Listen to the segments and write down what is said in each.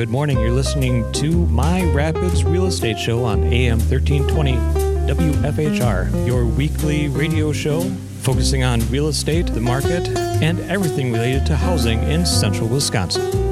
Good morning. You're listening to My Rapids Real Estate Show on AM 1320 WFHR, your weekly radio show focusing on real estate, the market, and everything related to housing in central Wisconsin.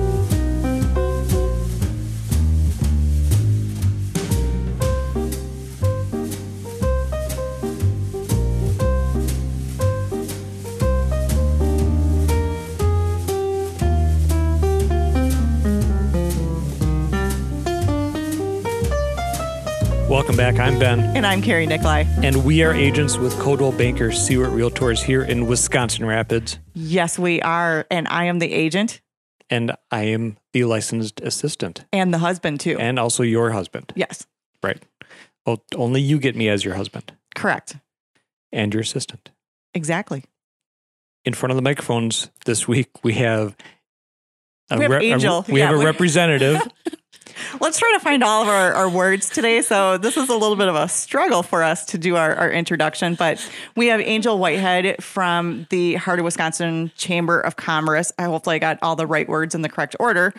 Back. I'm Ben, And I'm Carrie Nicolai. and we are agents with Coldwell Banker Stewart Realtors here in Wisconsin Rapids. Yes, we are. And I am the agent And I am the licensed assistant and the husband, too. and also your husband. yes, Right. Well, only you get me as your husband correct. and your assistant. Exactly. In front of the microphones this week, we have a We have Angel. we Yeah, have a representative. Let's try to find all of our, our words today. So, this is a little bit of a struggle for us to do our, our introduction, but we have Angel Whitehead from the Heart of Wisconsin Chamber of Commerce. I hopefully I got all the right words in the correct order.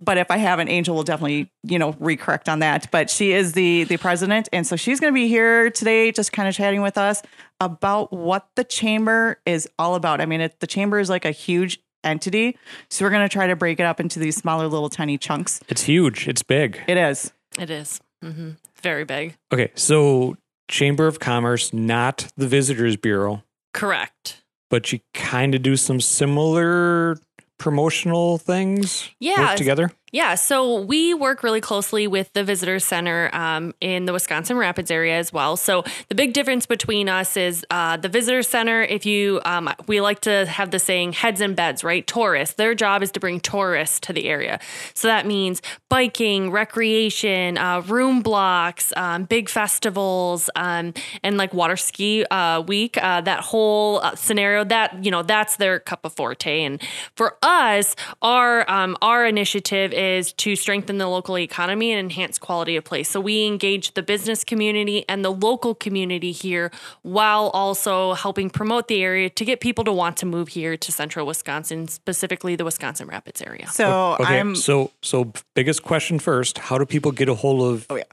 But if I haven't, Angel will definitely, you know, recorrect on that. But she is the the president, and so she's going to be here today, just kind of chatting with us about what the chamber is all about. I mean, it, the chamber is like a huge entity, so we're going to try to break it up into these smaller, little, tiny chunks. it's huge. It's big. It is. It is. Mm-hmm. Very big. Okay, so Chamber of Commerce, not the Visitors Bureau, Correct. but you kind of do some similar promotional things. Yeah. work together. Yeah. So we work really closely with the visitor center um, in the Wisconsin Rapids area as well. So the big difference between us is uh, the visitor center. If you, um, we like to have the saying heads and beds, right? Tourists. Their job is to bring tourists to the area. So that means biking, recreation, uh, room blocks, um, big festivals, um, and like water ski uh, week. Uh, that whole uh, scenario. That you know, that's their cup of forte. And for us, our um, our initiative is to strengthen the local economy and enhance quality of place. So we engage the business community and the local community here while also helping promote the area to get people to want to move here to central Wisconsin, specifically the Wisconsin Rapids area. So Okay, I'm so so biggest question first: How do people get a hold of Oh, yeah.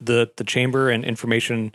the the chamber and information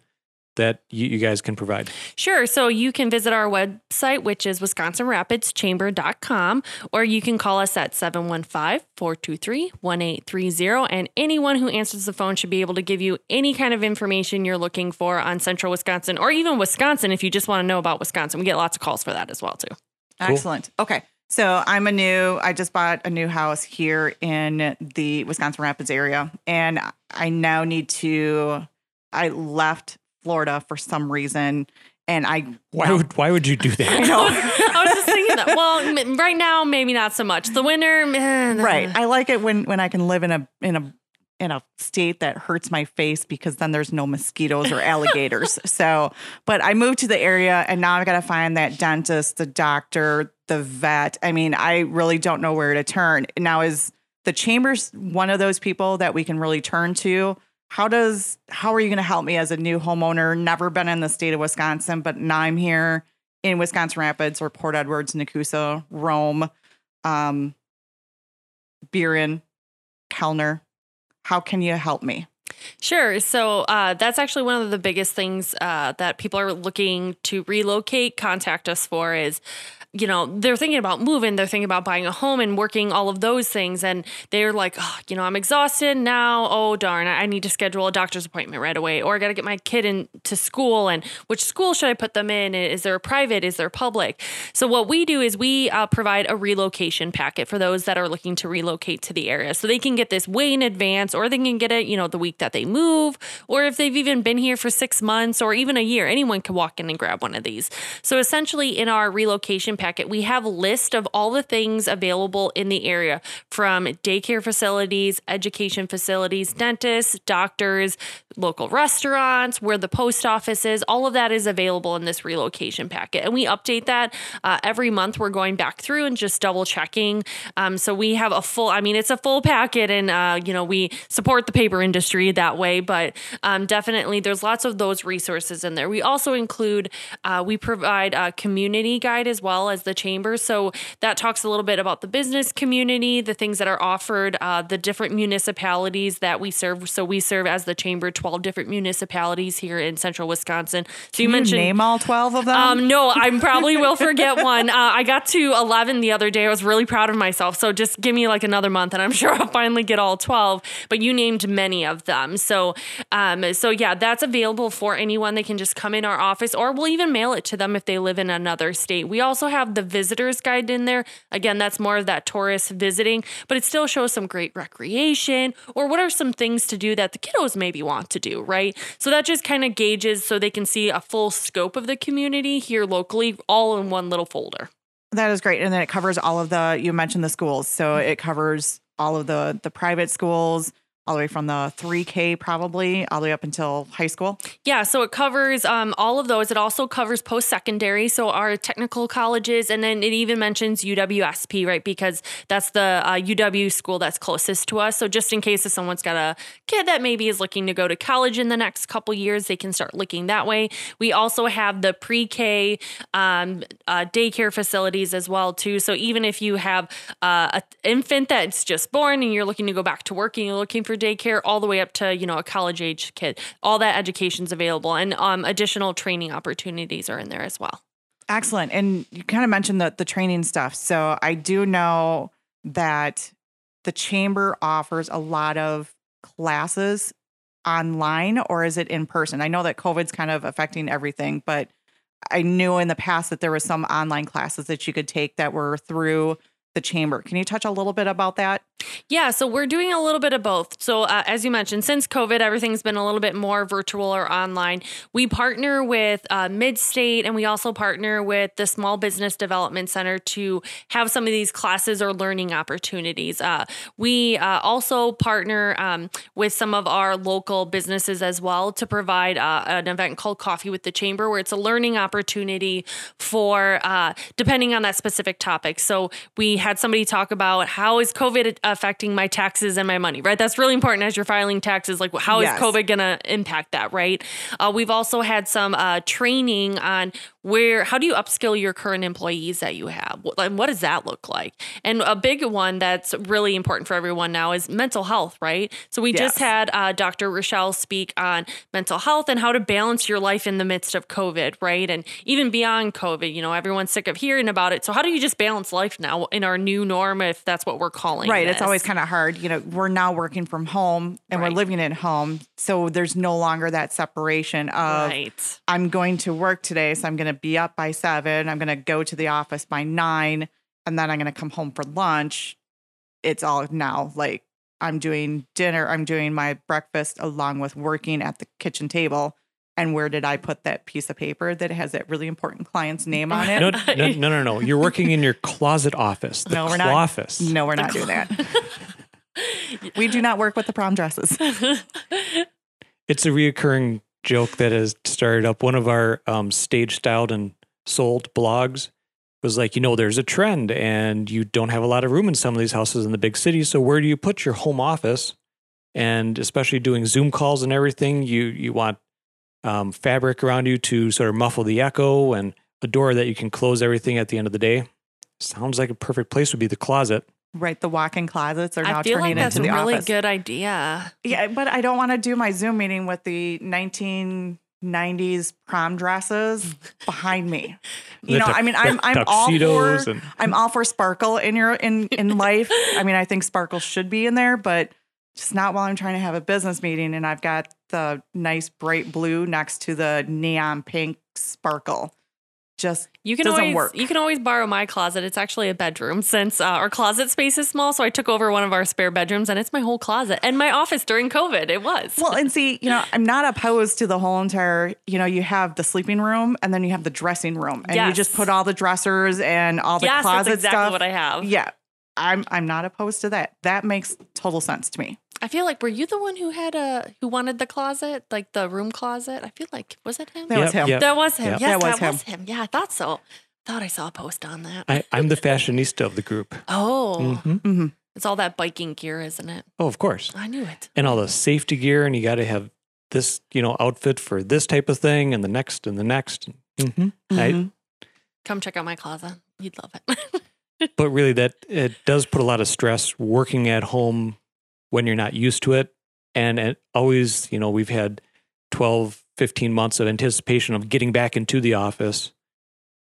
that you, you guys can provide? Sure. So you can visit our website, which is wisconsinrapidschamber.com, or you can call us at 715 423 1830. And anyone who answers the phone should be able to give you any kind of information you're looking for on central Wisconsin or even Wisconsin if you just want to know about Wisconsin. We get lots of calls for that as well, too. excellent. Okay. So I'm a new, I just bought a new house here in the Wisconsin Rapids area. And I now need to, I left Florida for some reason. And I, Why would why would you do I that? know. I was just thinking that. Well, m- right now, maybe not so much. The winter, meh, right. I like it when, when I can live in a, in a, in a state that hurts my face because then there's no mosquitoes or alligators. so, but I moved to the area and now I've got to find that dentist, the doctor, the vet. I mean, I really don't know where to turn. Now, is the chambers one of those people that we can really turn to? How does how are you going to help me as a new homeowner? Never been in the state of Wisconsin, but now I'm here in Wisconsin Rapids or Port Edwards, Nekoosa, Rome, um, Kellner. How can you help me? Sure. So uh, that's actually one of the biggest things uh, that people are looking to relocate, contact us for is, you know, they're thinking about moving, they're thinking about buying a home and working all of those things. And they're like, oh, you know, I'm exhausted now. Oh, darn, I need to schedule a doctor's appointment right away. Or I got to get my kid into school. And which school should I put them in? Is there a private? Is there public? So what we do is we uh, provide a relocation packet for those that are looking to relocate to the area. So they can get this way in advance or they can get it, you know, the week that they move, or if they've even been here for six months or even a year, anyone can walk in and grab one of these. So essentially, in our relocation packet, we have a list of all the things available in the area from daycare facilities, education facilities, dentists, doctors, local restaurants, where the post office is. All of that is available in this relocation packet. And we update that uh, every month. We're going back through and just double checking. Um, so we have a full, I mean, it's a full packet, and, uh, you know, we support the paper industry that way, but um, definitely there's lots of those resources in there. We also include, uh, we provide a community guide as well as the chamber. So that talks a little bit about the business community, the things that are offered, uh, the different municipalities that we serve. So we serve as the chamber 12 different municipalities here in central Wisconsin. So you Can mentioned name all 12 of them? um, no, I probably will forget one. Uh, I got to 11 the other day. I was really proud of myself. So just give me like another month and I'm sure I'll finally get all 12. But you named many of them. So, um, so yeah, that's available for anyone. They can just come in our office or we'll even mail it to them if they live in another state. We also have the visitor's guide in there. Again, that's more of that tourist visiting, but it still shows some great recreation or what are some things to do that the kiddos maybe want to do, right? So that just kind of gauges so they can see a full scope of the community here locally, all in one little folder. That is great. And then it covers all of the you mentioned the schools. So mm-hmm. it covers all of the the private schools, all the way from the 3K probably all the way up until high school. Yeah, so it covers um, all of those. It also covers post secondary, so our technical colleges, and then it even mentions UWSP, right? Because that's the uh, UW school that's closest to us. So just in case if someone's got a kid that maybe is looking to go to college in the next couple years, they can start looking that way. We also have the pre K um, uh, daycare facilities as well too. So even if you have uh, an infant that's just born and you're looking to go back to work and you're looking for daycare, all the way up to you know a college age kid, all that education's available, and um, additional training opportunities are in there as well. Excellent. And you kind of mentioned the the training stuff. So I do know that the chamber offers a lot of classes online or is it in person? I know that COVID's kind of affecting everything, but I knew in the past that there was some online classes that you could take that were through the chamber. Can you touch a little bit about that? Yeah, so we're doing a little bit of both. So, uh, as you mentioned, since COVID, everything's been a little bit more virtual or online. We partner with uh, Midstate and we also partner with the Small Business Development Center to have some of these classes or learning opportunities. Uh, we uh, also partner um, with some of our local businesses as well to provide uh, an event called Coffee with the Chamber, where it's a learning opportunity for uh, depending on that specific topic. So, we had somebody talk about how is COVID affecting my taxes and my money, right? That's really important as you're filing taxes. Like, how is Yes. COVID going to impact that, right? Uh, we've also had some uh, training on where, how do you upskill your current employees that you have? And what does that look like? And a big one that's really important for everyone now is mental health, right? So we just had uh, Dr. Rochelle speak on mental health and how to balance your life in the midst of COVID, right? And even beyond COVID, you know, everyone's sick of hearing about it. So how do you just balance life now in our new norm, if that's what we're calling Right. It's always kind of hard. You know, we're now working from home and Right. we're living at home. So there's no longer that separation of right. I'm going to work today. So I'm going to be up by seven. I'm going to go to the office by nine. And then I'm going to come home for lunch. It's all now like I'm doing dinner. I'm doing my breakfast along with working at the kitchen table. And where did I put that piece of paper that has that really important client's name on it? No, no, no, no, no. You're working in your closet office. No, we're not. office. No, we're not doing that. we do not work with the prom dresses. It's a reoccurring joke that has started up. One of our um, stage styled and sold blogs was like, you know, there's a trend and you don't have a lot of room in some of these houses in the big cities. So where do you put your home office? And especially doing Zoom calls and everything, you you want um, fabric around you to sort of muffle the echo and a door that you can close everything at the end of the day. Sounds like a perfect place would be the closet. Right, the walk-in closets are now I feel turning like that's a into the really office. good idea. Yeah, but I don't want to do my Zoom meeting with the 1990s prom dresses behind me. You know, tux- I mean, I'm I'm all for and- I'm all for sparkle in your in in life. I mean, I think sparkle should be in there, but just not while I'm trying to have a business meeting and I've got the nice bright blue next to the neon pink sparkle. Just You can Doesn't always work. you can always borrow my closet. It's actually a bedroom since uh, our closet space is small. So I took over one of our spare bedrooms, and it's my whole closet and my office during COVID. It was. Well, and see, you know, I'm not opposed to the whole entire, you know, you have the sleeping room and then you have the dressing room and you just put all the dressers and all the yes, closet that's exactly stuff. what I have. yeah. I'm I'm not opposed to that. That makes total sense to me. I feel like were you the one who had a who wanted the closet, like the room closet? I feel like was it him? That was him. yep. That was him. Yep. Yes, That that was was, him. him. Yeah, I thought so. Thought I saw a post on that. I, I'm the fashionista of the group. oh, Mhm. hmm it's all that biking gear, isn't it? Oh, of course. I knew it. and all the safety gear, and you got to have this, you know, outfit for this type of thing, and the next, and the next. hmm I, Mhm. Come check out my closet. You'd love it. but really that it does put a lot of stress working at home when you're not used to it. And it always you know we've had 12 15 months of anticipation of getting back into the office.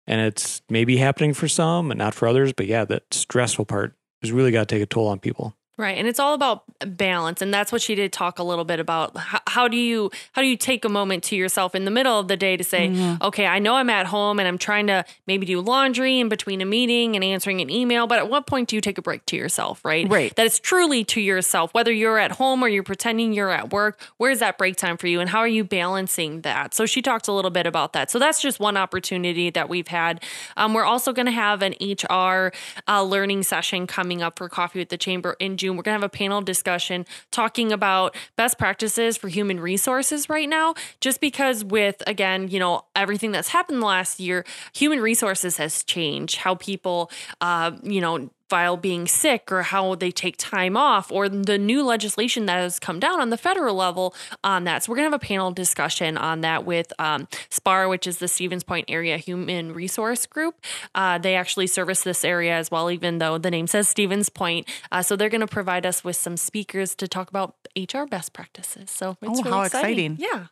And it's maybe happening for some and not for others but yeah that stressful part has really got to take a toll on people Right. And it's all about balance. And that's what she did talk a little bit about. How, how, do you how do you take a moment to yourself in the middle of the day to say, mm-hmm. okay, I know I'm at home and I'm trying to maybe do laundry in between a meeting and answering an email, but at what point do you take a break to yourself, right? Right. That it's truly to yourself, whether you're at home or you're pretending you're at work, where's that break time for you and how are you balancing that? So she talked a little bit about that. So that's just one opportunity that we've had. Um, we're also going to have an HR uh, learning session coming up for Coffee with the Chamber in June June, we're going to have a panel discussion talking about best practices for human resources right now. Just because, with again, you know, everything that's happened last year, human resources has changed. How people, uh, you know, file being sick or how they take time off or the new legislation that has come down on the federal level on that. So we're going to have a panel discussion on that with um, SPAR, which is the Stevens Point Area Human Resource Group. Uh, they actually service this area as well, even though the name says Stevens Point. Uh, so they're going to provide us with some speakers to talk about HR best practices. So it's oh, really how exciting. exciting. Yeah.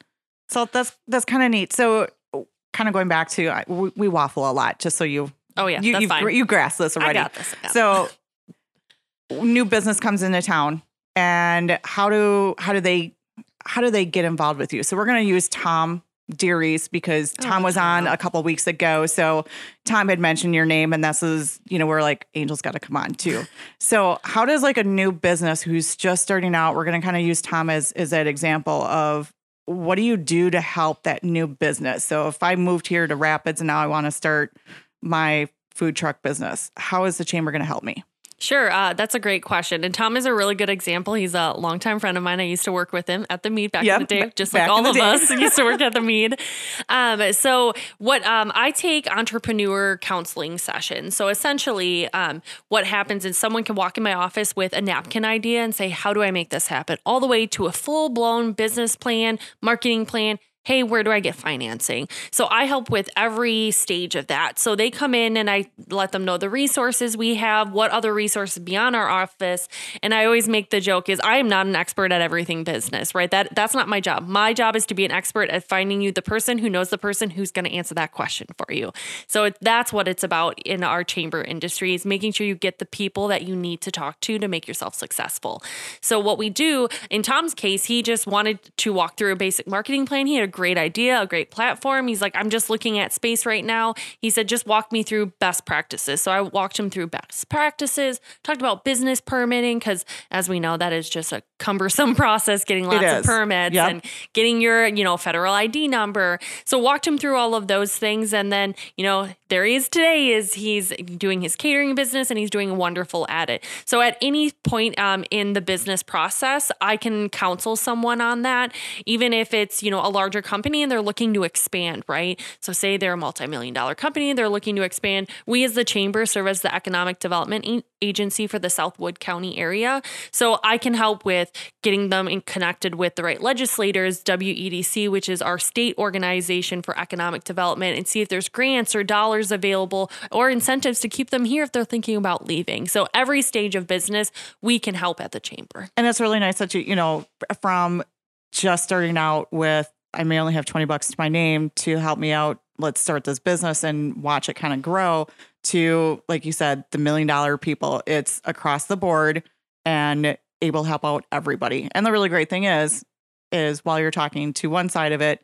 So that's that's kind of neat. So kind of going back to we, we waffle a lot, just so you Oh yeah, you that's you, fine. you grasp this already. I got this. I got so new business comes into town, and how do how do they how do they get involved with you? So we're going to use Tom Dearies because Oh, Tom was on a couple weeks ago. So Tom had mentioned your name, and this is you know we're like Angel's got to come on too. So how does like a new business who's just starting out? We're going to kind of use Tom as as that example of what do you do to help that new business? So if I moved here to Rapids and now I want to start my food truck business, how is the chamber going to help me? Sure, uh, that's a great question. And Tom is a really good example. He's a longtime friend of mine. I used to work with him at the Mead back Yep, in the day, just like all of day. us used to work at the Mead. Um, so, what um, I take entrepreneur counseling sessions. So, essentially, um, what happens is someone can walk in my office with a napkin idea and say, How do I make this happen? All the way to a full blown business plan, marketing plan hey, where do I get financing? So I help with every stage of that. So they come in and I let them know the resources we have, what other resources beyond our office. And I always make the joke is I am not an expert at everything business, right? That that's not my job. My job is to be an expert at finding you the person who knows the person who's going to answer that question for you. So it, that's what it's about in our chamber industry is making sure you get the people that you need to talk to to make yourself successful. So what we do in Tom's case, he just wanted to walk through a basic marketing plan. He had a great idea, a great platform. He's like, I'm just looking at space right now. He said, just walk me through best practices. So I walked him through best practices, talked about business permitting, because as we know, that is just a cumbersome process getting lots of permits Yep. and getting your, you know, federal ID number. So walked him through all of those things. And then, you know, there he is today is he's doing his catering business and he's doing wonderful at it. So at any point um, in the business process, I can counsel someone on that, even if it's, you know, a larger company and they're looking to expand, right? So say they're a multi-million dollar company, they're looking to expand. We as the chamber serve as the economic development agency for the South Wood County area. So I can help with getting them in connected with the right legislators, WEDC, which is our state organization for economic development, and see if there's grants or dollars available or incentives to keep them here if they're thinking about leaving. So every stage of business, we can help at the chamber. And that's really nice that you, you know, from just starting out with, I may only have 20 bucks to my name to help me out. Let's start this business and watch it kind of grow to, like you said, the million dollar people. It's across the board and able to help out everybody. And the really great thing is, is while you're talking to one side of it,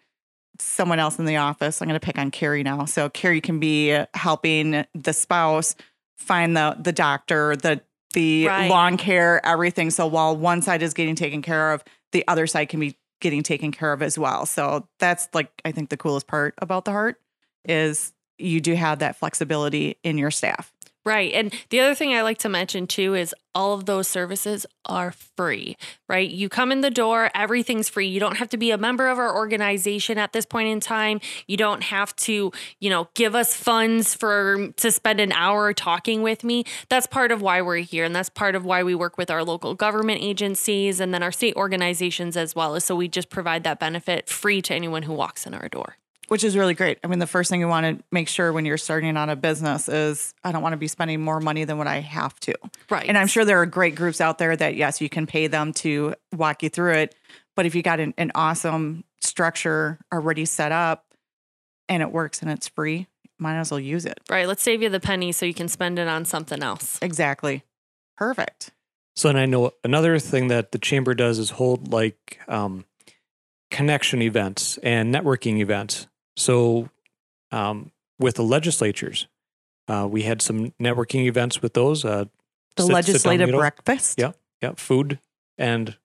someone else in the office, I'm going to pick on Carrie now. So Carrie can be helping the spouse find the the doctor, the the Right. lawn care, everything. So while one side is getting taken care of, the other side can be getting taken care of as well. So that's like I think the coolest part about the heart is you do have that flexibility in your staff. Right. And the other thing I like to mention too is all of those services are free, right? You come in the door, everything's free. You don't have to be a member of our organization at this point in time. You don't have to, you know, give us funds for to spend an hour talking with me. That's part of why we're here and that's part of why we work with our local government agencies and then our state organizations as well. So we just provide that benefit free to anyone who walks in our door. Which is really great. I mean, the first thing you want to make sure when you're starting on a business is I don't want to be spending more money than what I have to. Right. And I'm sure there are great groups out there that yes, you can pay them to walk you through it. But if you got an, an awesome structure already set up and it works and it's free, might as well use it. Right. Let's save you the penny so you can spend it on something else. Exactly. Perfect. So, and I know another thing that the chamber does is hold like um, connection events and networking events. So, um, with the legislatures, uh, we had some networking events with those. Uh, The sit- sit legislative meeting. breakfast. Yeah, yeah, food and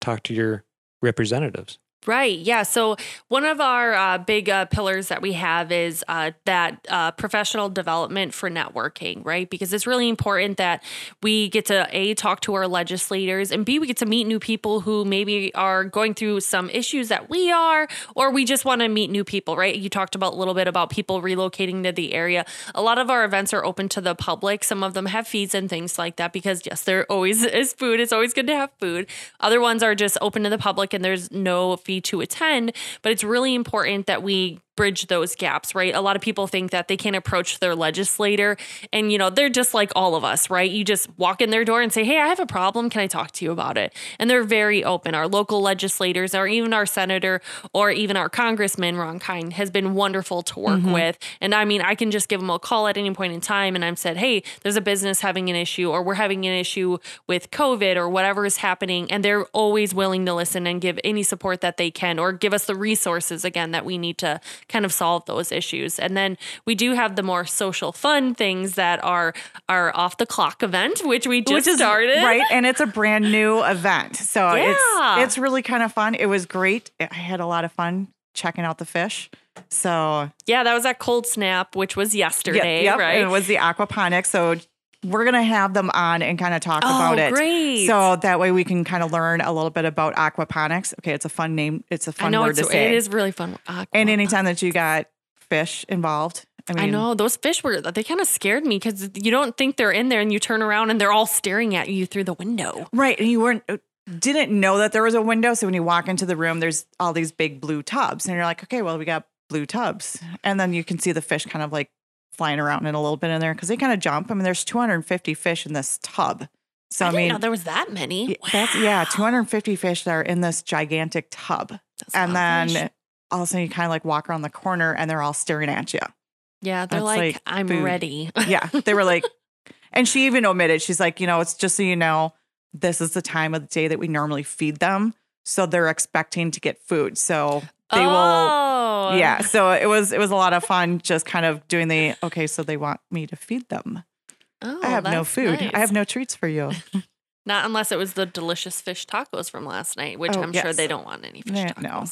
talk to your representatives. Right. Yeah. So one of our uh, big uh, pillars that we have is uh, that uh, professional development for networking, right? Because it's really important that we get to a talk to our legislators and b we get to meet new people who maybe are going through some issues that we are, or we just want to meet new people, right? You talked about a little bit about people relocating to the area. A lot of our events are open to the public. Some of them have fees and things like that because yes, there always is food. It's always good to have food. Other ones are just open to the public and there's no to attend, but it's really important that we bridge those gaps, right? A lot of people think that they can't approach their legislator and you know, they're just like all of us, right? You just walk in their door and say, "Hey, I have a problem. Can I talk to you about it?" And they're very open. Our local legislators or even our senator or even our congressman Ron Kind has been wonderful to work mm-hmm. with. And I mean, I can just give them a call at any point in time and I'm said, "Hey, there's a business having an issue or we're having an issue with COVID or whatever is happening." And they're always willing to listen and give any support that they can or give us the resources again that we need to kind of solve those issues. And then we do have the more social fun things that are our off the clock event, which we just which is started. right, and it's a brand new event, so Yeah. it's it's really kind of fun. It was great. I had a lot of fun checking out the fish. So Yeah, that was at Cold Snap, which was yesterday, yep, right? and it was the aquaponics. So we're gonna have them on and kind of talk Oh, about it. great. So that way we can kind of learn a little bit about aquaponics. Okay, it's a fun name. It's a fun word to say. it is really fun. Aqua. And anytime that you got fish involved, I mean, I know those fish were they kind of scared me because you don't think they're in there, and you turn around and they're all staring at you through the window. Right. And you weren't uh, didn't know that there was a window. So when you walk into the room, there's all these big blue tubs. And you're like, okay, well, we got blue tubs. And then you can see the fish kind of like flying around in a little bit in there because they kind of jump. I mean, there's 250 fish in this tub. So I, I, mean know there was that many. that's yeah, 250 fish that are in this gigantic tub. That's and then fish. all of a sudden you kind of like walk around the corner and they're all staring at you. yeah, they're like, like I'm food. ready. Yeah. They were like, and she even omitted, she's like, you know, it's just so you know, this is the time of the day that we normally feed them. So they're expecting to get food. So they will oh, yeah. So it was it was a lot of fun just kind of doing the okay, so they want me to feed them. Oh, I have no food. nice. I have no treats for you. Not unless it was the delicious fish tacos from last night, which Oh, I'm sure they don't want any fish Yeah, tacos. no.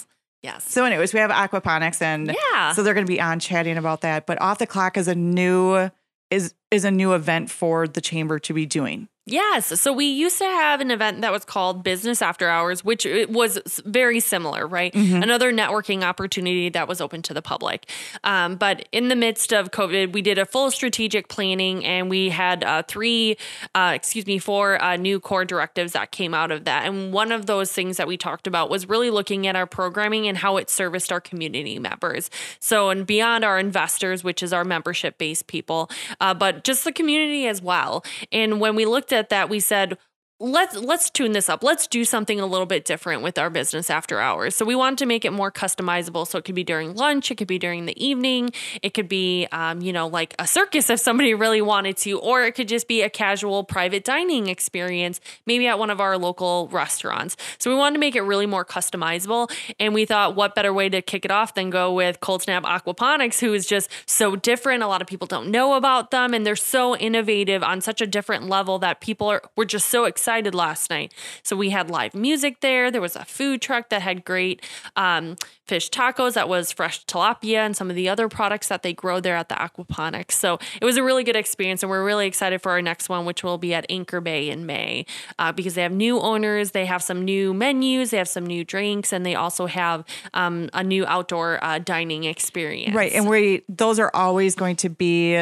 Yes. So, anyways, we have aquaponics and yeah. so they're gonna be on chatting about that. But off the clock is a new is is a new event for the chamber to be doing. Yes. So we used to have an event that was called Business After Hours, which it was very similar, right? Mm-hmm. Another networking opportunity that was open to the public. Um, but in the midst of COVID, we did a full strategic planning and we had uh, three, uh, excuse me, four uh, new core directives that came out of that. And one of those things that we talked about was really looking at our programming and how it serviced our community members. So, and beyond our investors, which is our membership based people, uh, just the community as well. And when we looked at that, we said, let's let's tune this up. Let's do something a little bit different with our business after hours. So we wanted to make it more customizable. So it could be during lunch, it could be during the evening, it could be, um, you know, like a circus if somebody really wanted to, or it could just be a casual private dining experience, maybe at one of our local restaurants. So we wanted to make it really more customizable, and we thought, what better way to kick it off than go with Cold Snap Aquaponics, who is just so different. A lot of people don't know about them, and they're so innovative on such a different level that people are were just so excited last night. So we had live music there. There was a food truck that had great um, fish tacos that was fresh tilapia and some of the other products that they grow there at the aquaponics. So it was a really good experience, and we're really excited for our next one, which will be at Anchor Bay in May, uh, because they have new owners, they have some new menus, they have some new drinks, and they also have um, a new outdoor uh, dining experience. Right. And we those are always going to be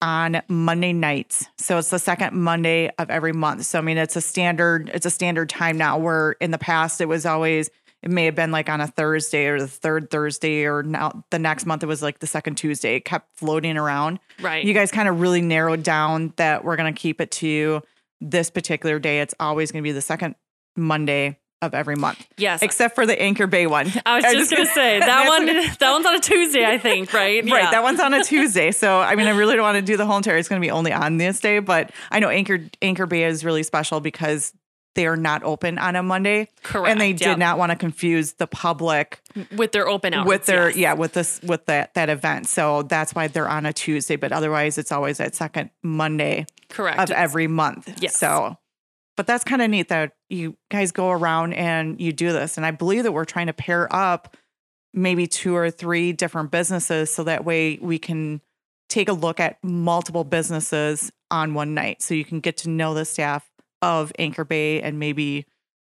on Monday nights. So it's the second Monday of every month. So I mean it's a standard it's a standard time now where in the past it was always it may have been like on a Thursday or the third Thursday, or now the next month it was like the second Tuesday. It kept floating around. Right. You guys kind of really narrowed down that we're going to keep it to this particular day. It's always going to be the second Monday of every month, yes. except for the Anchor Bay one. I was just gonna say that one. That one's on a Tuesday, I think. Right. Right, Yeah. that one's on a Tuesday. So I mean, I really don't want to do the whole entire. It's going to be only on this day, but I know Anchor Anchor Bay is really special because they are not open on a Monday, Correct. and they yep. did not want to confuse the public with their open hours. with their yes. yeah with this with that that event. So that's why they're on a Tuesday, but otherwise it's always that second Monday correct of every month. Yes. So, but that's kind of neat that you guys go around and you do this. And I believe that we're trying to pair up maybe two or three different businesses so that way we can take a look at multiple businesses on one night. So you can get to know the staff of Anchor Bay and maybe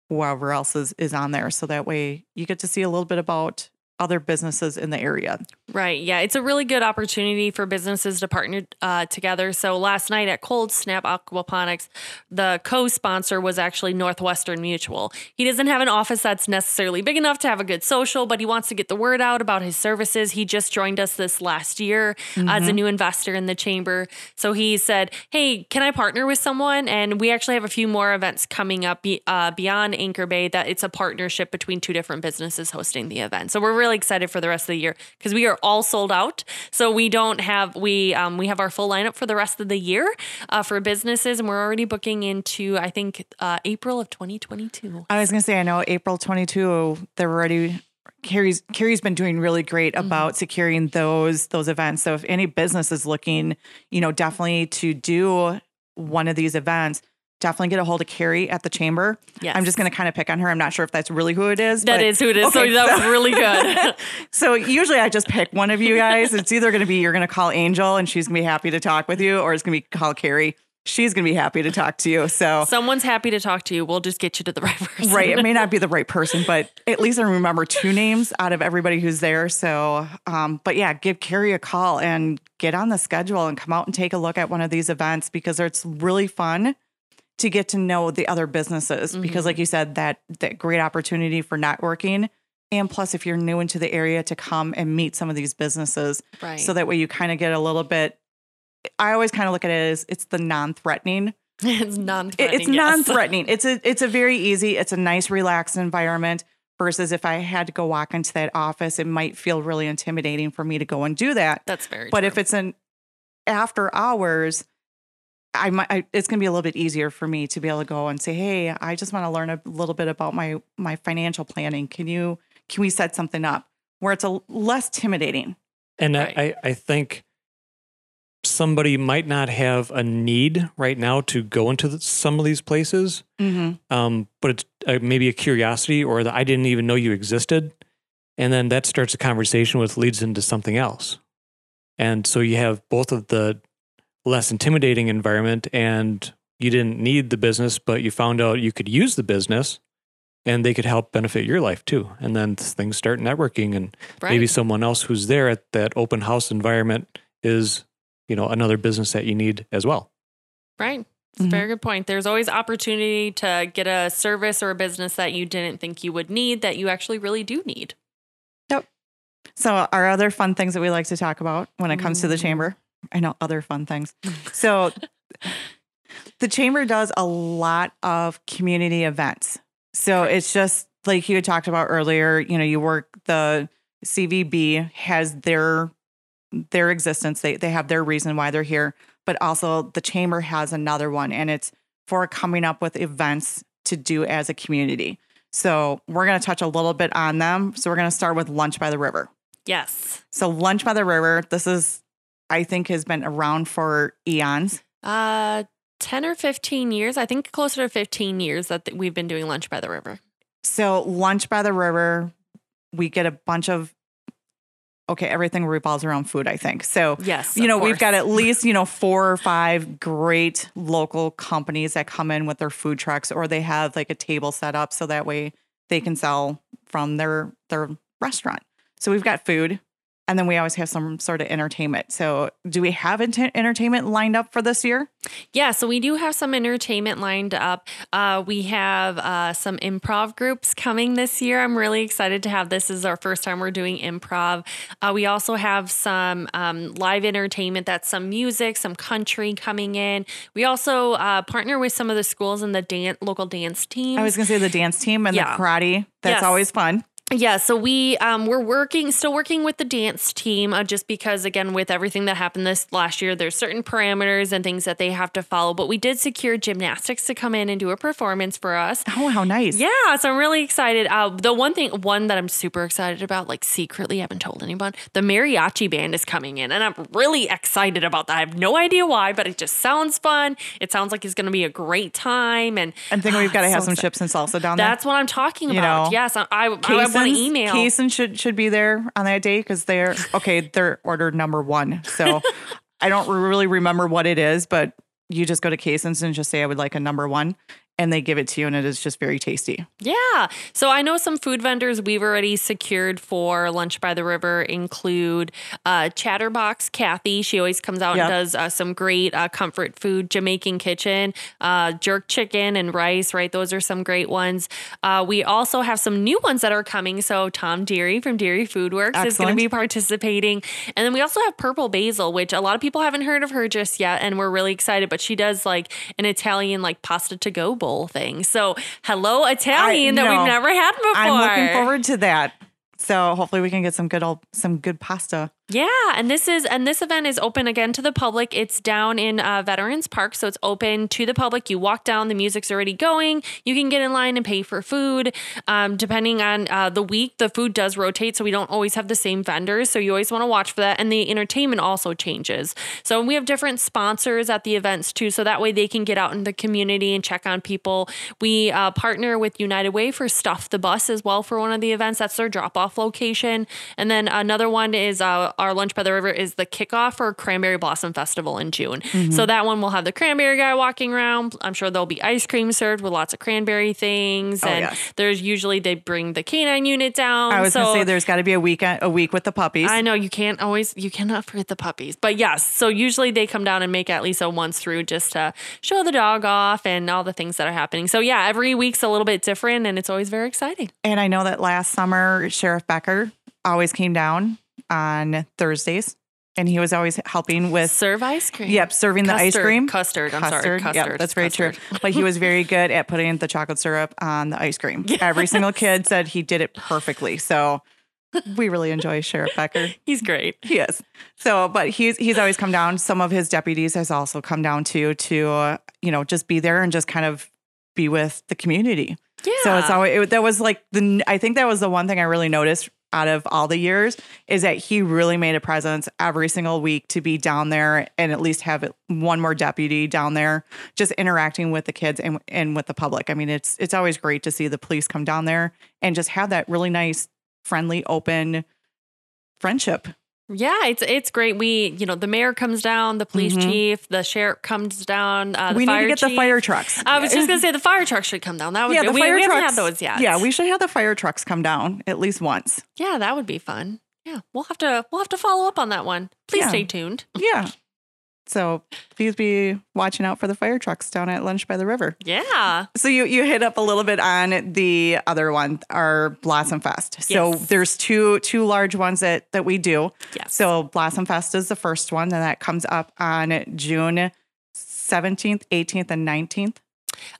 whoever else is, is on there. So that way you get to see a little bit about other businesses in the area. Right. Yeah. It's a really good opportunity for businesses to partner uh, together. So last night at Cold Snap Aquaponics, the co sponsor was actually Northwestern Mutual. He doesn't have an office that's necessarily big enough to have a good social, but he wants to get the word out about his services. He just joined us this last year as a new investor in the chamber. So he said, Hey, can I partner with someone? And we actually have a few more events coming up be, uh, beyond Anchor Bay that it's a partnership between two different businesses hosting the event. So we're really excited for the rest of the year because we are all sold out. So we don't have we um, we have our full lineup for the rest of the year uh, for businesses, and we're already booking into I think uh, April of 2022. I was gonna say, I know April 22, they're already Carrie's Carrie's been doing really great about securing those those events. So if any business is looking, you know, definitely to do one of these events, definitely get a hold of Carrie at the chamber. Yes. I'm just gonna kind of pick on her. I'm not sure if that's really who it is. That but- is who it is. Okay, so that was really good. so usually I just pick one of you guys. It's either gonna be you're gonna call Angel and she's gonna be happy to talk with you, or it's gonna be call Carrie. She's gonna be happy to talk to you. So Someone's happy to talk to you. We'll just get you to the right person. Right. It may not be the right person, but at least I remember two names out of everybody who's there. So, um, but yeah, give Carrie a call and get on the schedule and come out and take a look at one of these events because it's really fun to get to know the other businesses. Because, mm-hmm. like you said, that that great opportunity for networking. And plus, if you're new into the area, to come and meet some of these businesses, Right. so that way you kind of get a little bit. I always kind of look at it as it's the non-threatening it's non-threatening. it's yes. non-threatening. It's a it's a very easy. It's a nice, relaxed environment. Versus if I had to go walk into that office, it might feel really intimidating for me to go and do that. That's very. But true. if it's an after hours, I might. I, it's going to be a little bit easier for me to be able to go and say, "Hey, I just want to learn a little bit about my my financial planning. Can you can we set something up where it's a less intimidating?" And Right. I, I think somebody might not have a need right now to go into the, some of these places, Mm-hmm. um, but it's uh, maybe a curiosity or that I didn't even know you existed. And then that starts a conversation which leads into something else. And so you have both of the less intimidating environment and you didn't need the business, but you found out you could use the business and they could help benefit your life too. And then things start networking and right. maybe someone else who's there at that open house environment is, you know, another business that you need as well. Right. It's a Mhm. very good point. There's always opportunity to get a service or a business that you didn't think you would need that you actually really do need. Yep. So, our other fun things that we like to talk about when it comes to the Mm. chamber, I know other fun things. So, the chamber does a lot of community events. So, it's just like you had talked about earlier, you know, you work the CVB has their their existence. They they have their reason why they're here, but also the chamber has another one and it's for coming up with events to do as a community. So, we're going to touch a little bit on them. So, we're going to start with Lunch by the River. Yes. So Lunch by the River, this is I think has been around for eons. Uh 10 or 15 years. I think closer to 15 years that th- we've been doing lunch by the river. So Lunch by the River, we get a bunch of okay, everything revolves around food, I think. So Yes. you know, we've got at least, you know, four or five great local companies that come in with their food trucks or they have like a table set up so that way they can sell from their their restaurant. So we've got food. And then we always have some sort of entertainment. So, do we have ent- entertainment lined up for this year? Yeah, so we do have some entertainment lined up. Uh, we have uh, some improv groups coming this year. I'm really excited to have this. this is our first time we're doing improv. Uh, we also have some um, live entertainment that's some music, some country coming in. We also uh, partner with some of the schools and the dance local dance team. I was going to say the dance team and Yeah. the karate. That's Yes. always fun. Yeah, so we um, we're working, still working with the dance team, uh, just because again, with everything that happened this last year, there's certain parameters and things that they have to follow. But we did secure gymnastics to come in and do a performance for us. Oh, how nice. Yeah, so I'm really excited. Uh, the one thing, one that I'm super excited about, like secretly, I haven't told anyone, the mariachi band is coming in, and I'm really excited about that. I have no idea why, but it just sounds fun. It sounds like it's going to be a great time, and I'm thinking we've got to so have some excited. chips and salsa down there. That's what I'm talking about You know, yes, I, I, I to email. Kaysen should should be there on that day because they're okay. They're ordered number one, so I don't really remember what it is, but you just go to Kaysen's and just say I would like a number one, and they give it to you, and it is just very tasty. Yeah. So I know some food vendors we've already secured for Lunch by the River include uh, Chatterbox Kathy. She always comes out Yep. and does uh, some great uh, comfort food, Jamaican kitchen, uh, jerk chicken and rice, right? Those are some great ones. Uh, we also have some new ones that are coming. So Tom Deary from Deary Food Works is going to be participating. And then we also have Purple Basil, which a lot of people haven't heard of her just yet. And we're really excited, but she does like an Italian, like pasta to go bowl thing. So hello, Italian that know. we've never had before. I'm looking forward to that. So hopefully we can get some good old some good pasta. Yeah, and this is and this event is open again to the public. It's down in uh, Veterans Park, so it's open to the public. You walk down, the music's already going. You can get in line and pay for food. Um, depending on uh, the week, the food does rotate, so we don't always have the same vendors. So you always want to watch for that. And the entertainment also changes. So we have different sponsors at the events too, so that way they can get out in the community and check on people. We uh, partner with United Way for Stuff the Bus as well for one of the events. That's their drop off location. And then another one is uh, our Lunch by the River is the kickoff for Cranberry Blossom Festival in June. Mm-hmm. So that one will have the cranberry guy walking around. I'm sure there'll be ice cream served with lots of cranberry things. Oh, and yes. there's usually they bring the canine unit down. I was so gonna say there's got to be a week a week with the puppies. I know you can't always you cannot forget the puppies. But yes, so usually they come down and make at least a once through just to show the dog off and all the things that are happening. So yeah, every week's a little bit different and it's always very exciting. And I know that last summer, Sheriff Becker always came down on Thursdays and he was always helping with, Serve ice cream. yep, serving the ice cream. Custard. I'm sorry. Custard. Custard. Yep, that's very Custard. true. But he was very good at putting the chocolate syrup on the ice cream. Every single kid said he did it perfectly. So we really enjoy Sheriff Becker. He's great. He is. So, but he's he's always come down. Some of his deputies has also come down too to uh, you know just be there and just kind of be with the community. Yeah. So it's always it, that was like the I think that was the one thing I really noticed out of all the years is that he really made a presence every single week to be down there and at least have one more deputy down there just interacting with the kids and and with the public. I mean, it's it's always great to see the police come down there and just have that really nice, friendly, open friendship. Yeah, it's it's great. We, you know, the mayor comes down, the police Mhm. chief, the sheriff comes down. Uh, the we need to get the fire trucks. I was just gonna say the fire trucks should come down. That would yeah, be, the we, fire we trucks. haven't had those yet. Yeah, we should have the fire trucks come down at least once. yeah, that would be fun. Yeah, we'll have to we'll have to follow up on that one. Please Yeah. stay tuned. Yeah. So please be watching out for the fire trucks down at Lunch by the River. Yeah. So you you hit up a little bit on the other one, our Blossom Fest. So there's two two large ones that that we do. Yes. So Blossom Fest is the first one, and that comes up on June 17th, 18th, and 19th.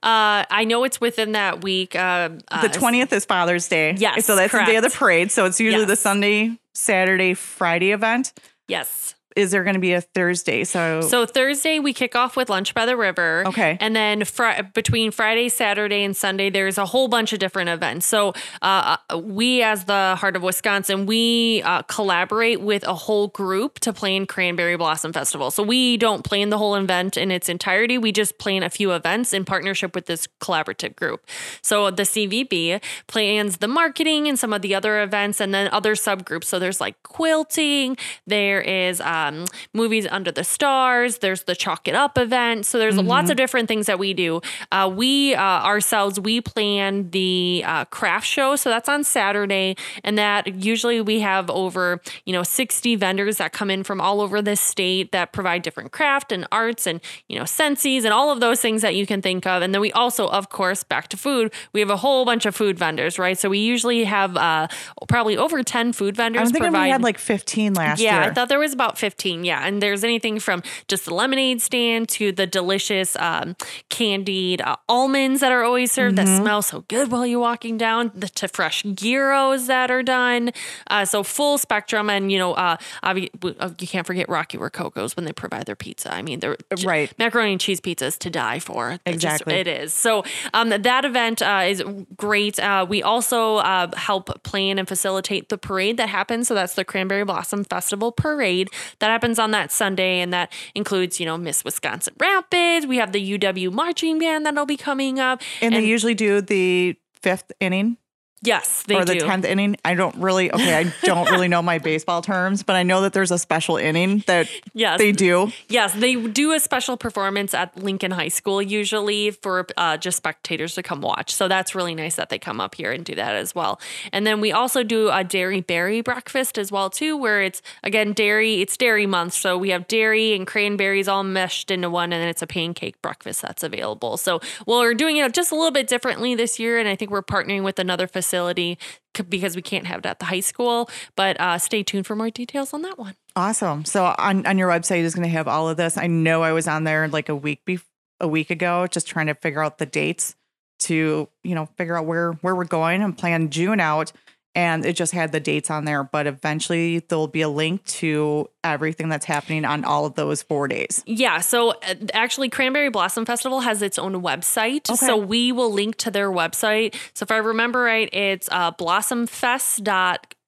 Uh, I know it's within that week. Uh, uh, The 20th is Father's Day. Yes, So that's the day of the parade. So it's usually the Sunday, Saturday, Friday event. Yes. Is there going to be a Thursday? So, So Thursday we kick off with lunch by the river. Okay. And then fri- between Friday, Saturday, and Sunday, there's a whole bunch of different events. So uh, we, as the Heart of Wisconsin, we uh, collaborate with a whole group to plan Cranberry Blossom Festival. So we don't plan the whole event in its entirety. We just plan a few events in partnership with this collaborative group. So the CVB plans the marketing and some of the other events, and then other subgroups. So there's like quilting. There is uh, um, movies under the stars. There's the Chalk It Up event. So there's lots of different things that we do. Uh, we uh, ourselves we plan the uh, craft show. So that's on Saturday, and that usually we have over you know 60 vendors that come in from all over the state that provide different craft and arts and you know sensies and all of those things that you can think of. And then we also, of course, back to food. We have a whole bunch of food vendors, right? So we usually have uh, probably over 10 food vendors. I'm thinking provide- we had like 15 last yeah, year. Yeah, I thought there was about 15. Yeah. And there's anything from just the lemonade stand to the delicious um, candied uh, almonds that are always served that smell so good while you're walking down, the, to fresh gyros that are done. Uh, so full spectrum. And, you know, uh, uh, you can't forget Rocky Rococo's when they provide their pizza. I mean, they're Right. macaroni and cheese pizza is to die for. It just- Exactly. it is. So um, that event uh, is great. Uh, we also uh, help plan and facilitate the parade that happens. So that's the Cranberry Blossom Festival parade that happens on that Sunday, and that includes you know Miss Wisconsin Rapids. We have the UW marching band that'll be coming up. and, they usually do the fifth inning yes, they do. or the do. 10th inning. I don't really, okay, I don't really know my baseball terms, but I know that there's a special inning that Yes. they do. Yes, they do a special performance at Lincoln High School usually for uh, just spectators to come watch. So that's really nice that they come up here and do that as well. And then we also do a dairy berry breakfast as well too, where it's again dairy. It's dairy month, so we have dairy and cranberries all meshed into one, and then it's a pancake breakfast that's available. So well, we're doing it just a little bit differently this year, and I think we're partnering with another facility c- because we can't have it at the high school. But uh, stay tuned for more details on that one. Awesome. So on, on your website is going to have all of this. I know I was on there like a week bef- a week ago, just trying to figure out the dates to you know figure out where where we're going and plan June out. And it just had the dates on there, but eventually there'll be a link to everything that's happening on all of those four days. Yeah, so uh, actually, Cranberry Blossom Festival has its own website. Okay. So we will link to their website. So if I remember right, it's uh,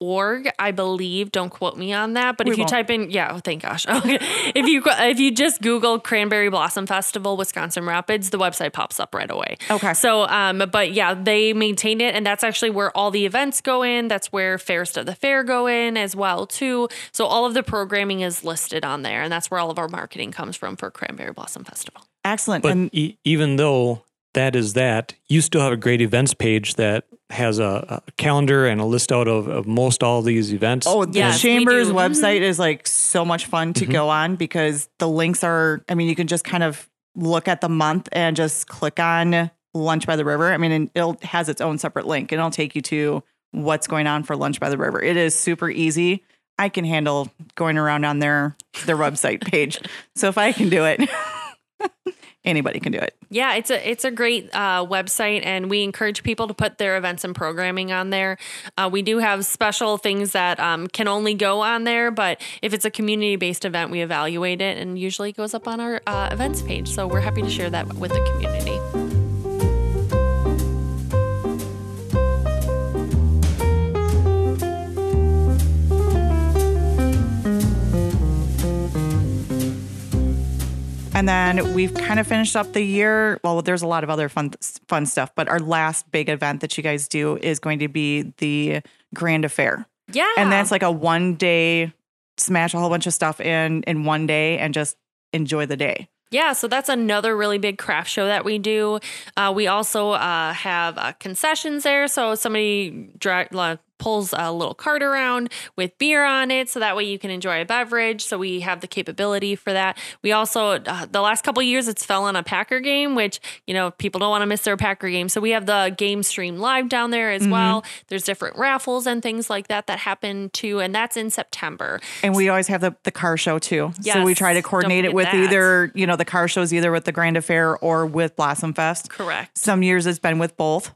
blossomfest.org, I believe. Don't quote me on that. But We if you won't. type in, yeah, oh, thank gosh. Okay. if you if you just Google Cranberry Blossom Festival, Wisconsin Rapids, the website pops up right away. Okay. So, um, but yeah, they maintain it, and that's actually where all the events go in. That's where Fairest of the Fair go in as well too. So all of the programming is listed on there, and that's where all of our marketing comes from for Cranberry Blossom Festival. Excellent. But and e- even though that is that, you still have a great events page that has a, a calendar and a list out of, of most all these events. Oh, the Yes, we Chamber's do. website mm-hmm. is like so much fun to mm-hmm. go on because the links are, I mean, you can just kind of look at the month and just click on Lunch by the River. I mean, and it'll has its own separate link and it'll take you to what's going on for Lunch by the River. It is super easy. I can handle going around on their their website page. So if I can do it, anybody can do it. Yeah, it's a it's a great uh, website, and we encourage people to put their events and programming on there. Uh, we do have special things that um, can only go on there, but if it's a community based event, we evaluate it, and usually it goes up on our uh, events page. So we're happy to share that with the community. And then we've kind of finished up the year. Well, there's a lot of other fun fun stuff, but our last big event that you guys do is going to be the Grand Affair. Yeah, And that's like a one day smash a whole bunch of stuff in in one day and just enjoy the day. Yeah, so that's another really big craft show that we do. Uh, we also uh, have uh, concessions there, so somebody uh, pulls a little cart around with beer on it, so that way you can enjoy a beverage. So we have the capability for that. We also uh, the last couple of years it's fell on a Packer game, which you know people don't want to miss their Packer game. So we have the game stream live down there as well. There's different raffles and things like that that happen too, and that's in September. And we always have the, the car show too. so we try to coordinate it with that. either, you know, the car shows either with the Grand Affair or with Blossom Fest. Correct. Some years it's been with both.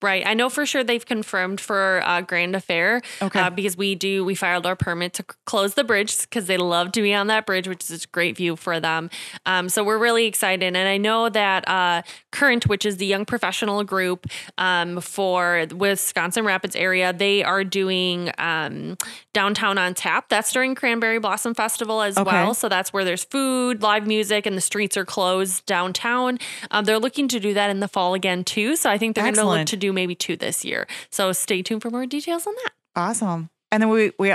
Right. I know for sure they've confirmed for uh, Grand Affair. Okay. Uh, because we do, we filed our permit to close the bridge because they love to be on that bridge, which is a great view for them. Um, so we're really excited. And I know that uh, Current, which is the young professional group um, for Wisconsin Rapids area, they are doing um, Downtown on Tap. That's during Cranberry Blossom Festival as Okay. well. So that's where there's food, live music, and the streets are closed downtown. Um, they're looking to do that in the fall again, too. So I think they're going to look to do maybe two this year. So stay tuned for more details on that. Awesome. And then we we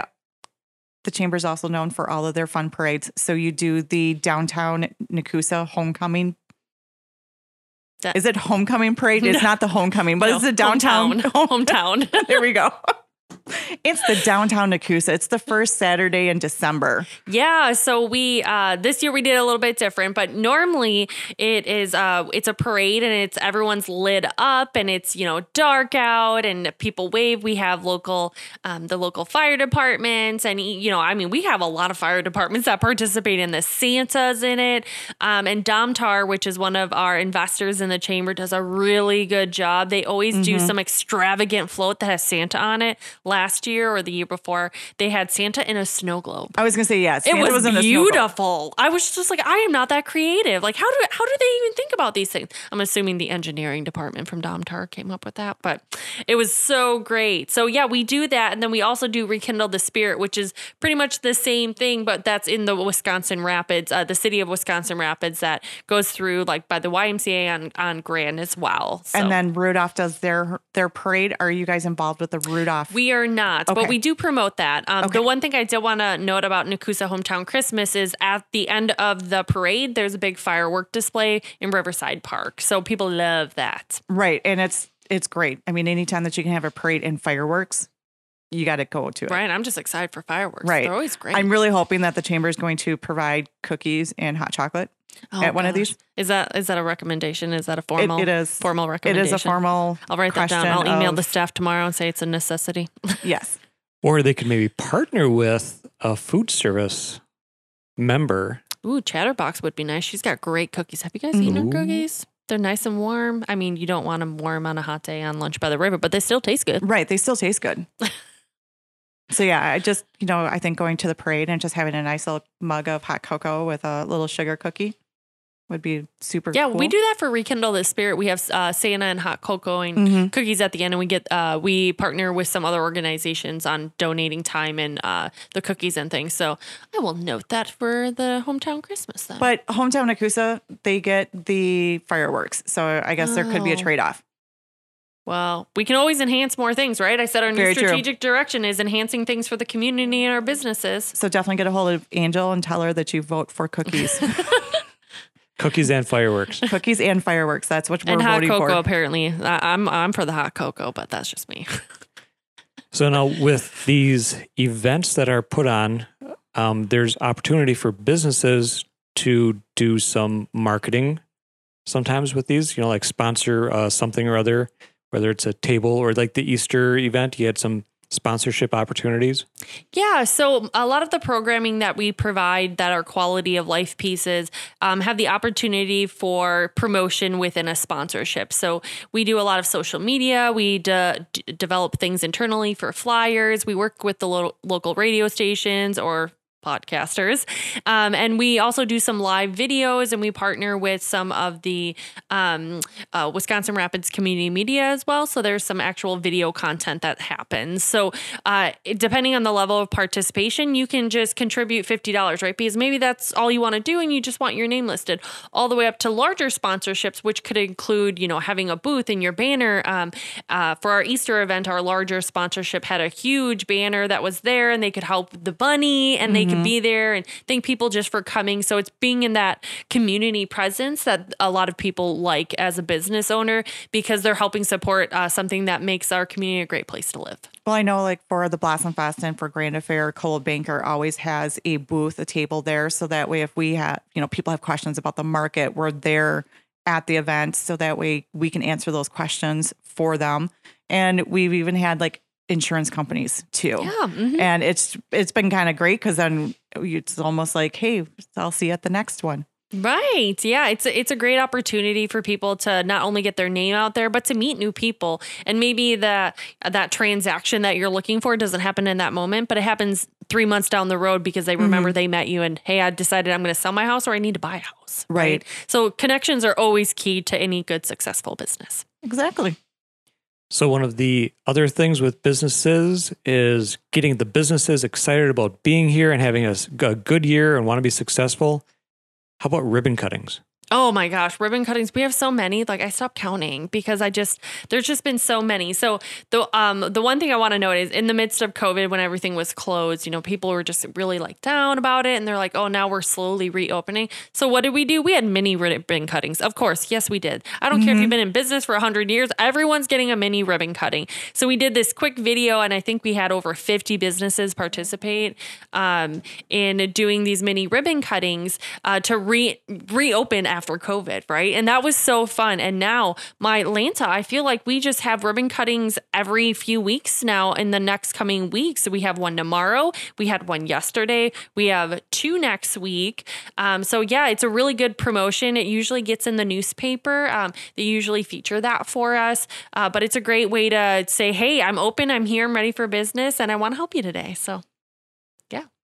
the chamber is also known for all of their fun parades. So you do the downtown Nekoosa homecoming. That- Is it homecoming parade? It's not the homecoming, but No, it's the downtown. hometown. hometown. there we go. It's the downtown Nekoosa. It's the first Saturday in December. Yeah, so we uh this year we did a little bit different, but normally it is uh it's a parade and it's everyone's lit up and it's, you know, dark out and people wave. We have local um the local fire departments and you know, I mean, we have a lot of fire departments that participate in this. Santa's in it. Um and Domtar, which is one of our investors in the chamber does a really good job. They always do some extravagant float that has Santa on it. Last year or the year before, they had Santa in a snow globe. I was gonna say yes. It was, in the snow globe. beautiful. I was just like, I am not that creative. Like, how do how do they even think about these things? I'm assuming the engineering department from Domtar came up with that, but it was so great. So yeah, we do that, and then we also do rekindle the spirit, which is pretty much the same thing, but that's in the Wisconsin Rapids, uh, the city of Wisconsin Rapids, that goes through like by the YMCA on on Grand as well. So. And then Rudolph does their their parade. Are you guys involved with the Rudolph? We are not, but we do promote that. Um, Okay. The one thing I did want to note about Nekoosa Hometown Christmas is at the end of the parade, there's a big firework display in Riverside Park. So people love that. right, and it's it's great. I mean, anytime that you can have a parade and fireworks, you got to go to it. Right. I'm just excited for fireworks. Right. They're always great. I'm really hoping that the chamber is going to provide cookies and hot chocolate. Oh, at one of these? Is that is that a recommendation? Is that a It- formal? it is formal It recommendation. is a formal. I'll write that down. I'll email of- the staff tomorrow and say it's a necessity. Yes. Or they could maybe partner with a food service member. Ooh, Chatterbox would be nice. She's got great cookies. Have you guys eaten her cookies? They're nice and warm. I mean, you don't want them warm on a hot day on lunch by the river, but they still taste good. Right. They still taste good. so yeah, I just you know I think going to the parade and just having a nice little mug of hot cocoa with a little sugar cookie would be super. Cool. Yeah, cool. we do that for Rekindle the Spirit. We have uh, Santa and hot cocoa and Mhm. cookies at the end, and we get uh, we partner with some other organizations on donating time and uh, the cookies and things. So I will note that for the hometown Christmas then. But hometown Nekoosa, they get the fireworks. So I guess there could be a Oh. trade off. Well, we can always enhance more things, right? I said our new Very true. strategic direction is enhancing things for the community and our businesses. So definitely get a hold of Angel and tell her that you vote for cookies, Cookies and fireworks. cookies and fireworks. That's what we're and hot voting cocoa, for. apparently. I- I'm I'm for the hot cocoa, but that's just me. So now with these events that are put on, um, there's opportunity for businesses to do some marketing sometimes with these, you know, like sponsor uh, something or other, whether it's a table or like the Easter event, you had some sponsorship opportunities. Yeah, so a lot of the programming that we provide that are quality of life pieces um, have the opportunity for promotion within a sponsorship. So we do a lot of social media. We develop things internally for flyers. We work with the lo- local radio stations or podcasters. Um, and we also do some live videos and we partner with some of the um, uh, Wisconsin Rapids community media as well. So there's some actual video content that happens. So uh, depending on the level of participation, you can just contribute $50, right? Because maybe that's all you want to do and you just want your name listed, all the way up to larger sponsorships, which could include, you know, having a booth in your banner. Um, uh, for our Easter event, our larger sponsorship had a huge banner that was there and they could help the bunny and they could be there and thank people just for coming. So it's being in that community presence that a lot of people like as a business owner because they're helping support uh, something that makes our community a great place to live. Well, I know like for the Blossom Fest and for Grand Affair, Coldwell Banker always has a booth, a table there. So that way, if we have, you know, people have questions about the market, we're there at the event. So that way we can answer those questions for them. And we've even had like insurance companies too. Yeah. mhm. And it's it's been kind of great because then it's almost like, hey, I'll see you at the next one. Right. Yeah. It's a, it's a great opportunity for people to not only get their name out there, but to meet new people. And maybe that that transaction that you're looking for doesn't happen in that moment, but it happens three months down the road because they remember Mm-hmm. they met you and hey, I decided I'm going to sell my house or I need to buy a house. Right. So connections are always key to any good successful business. Exactly. So one of the other things with businesses is getting the businesses excited about being here and having a good year and want to be successful. How about ribbon cuttings? Oh my gosh, ribbon cuttings. We have so many. Like I stopped counting because I just there's just been so many. So the um the one thing I want to note is in the midst of COVID when everything was closed, you know, people were just really like down about it and they're like, "Oh, now we're slowly reopening." So what did we do? We had mini ribbon cuttings. Of course, yes we did. I don't care if you've been in business for 100 years, everyone's getting a mini ribbon cutting. So we did this quick video and I think we had over 50 businesses participate um in doing these mini ribbon cuttings uh, to re reopen after after COVID, right? And that was so fun. And now my Atlanta, I feel like we just have ribbon cuttings every few weeks now in the next coming weeks. So we have one tomorrow. We had one yesterday. We have two next week. Um, so yeah, it's a really good promotion. It usually gets in the newspaper. Um, they usually feature that for us. Uh, but it's a great way to say, hey, I'm open. I'm here. I'm ready for business and I want to help you today. So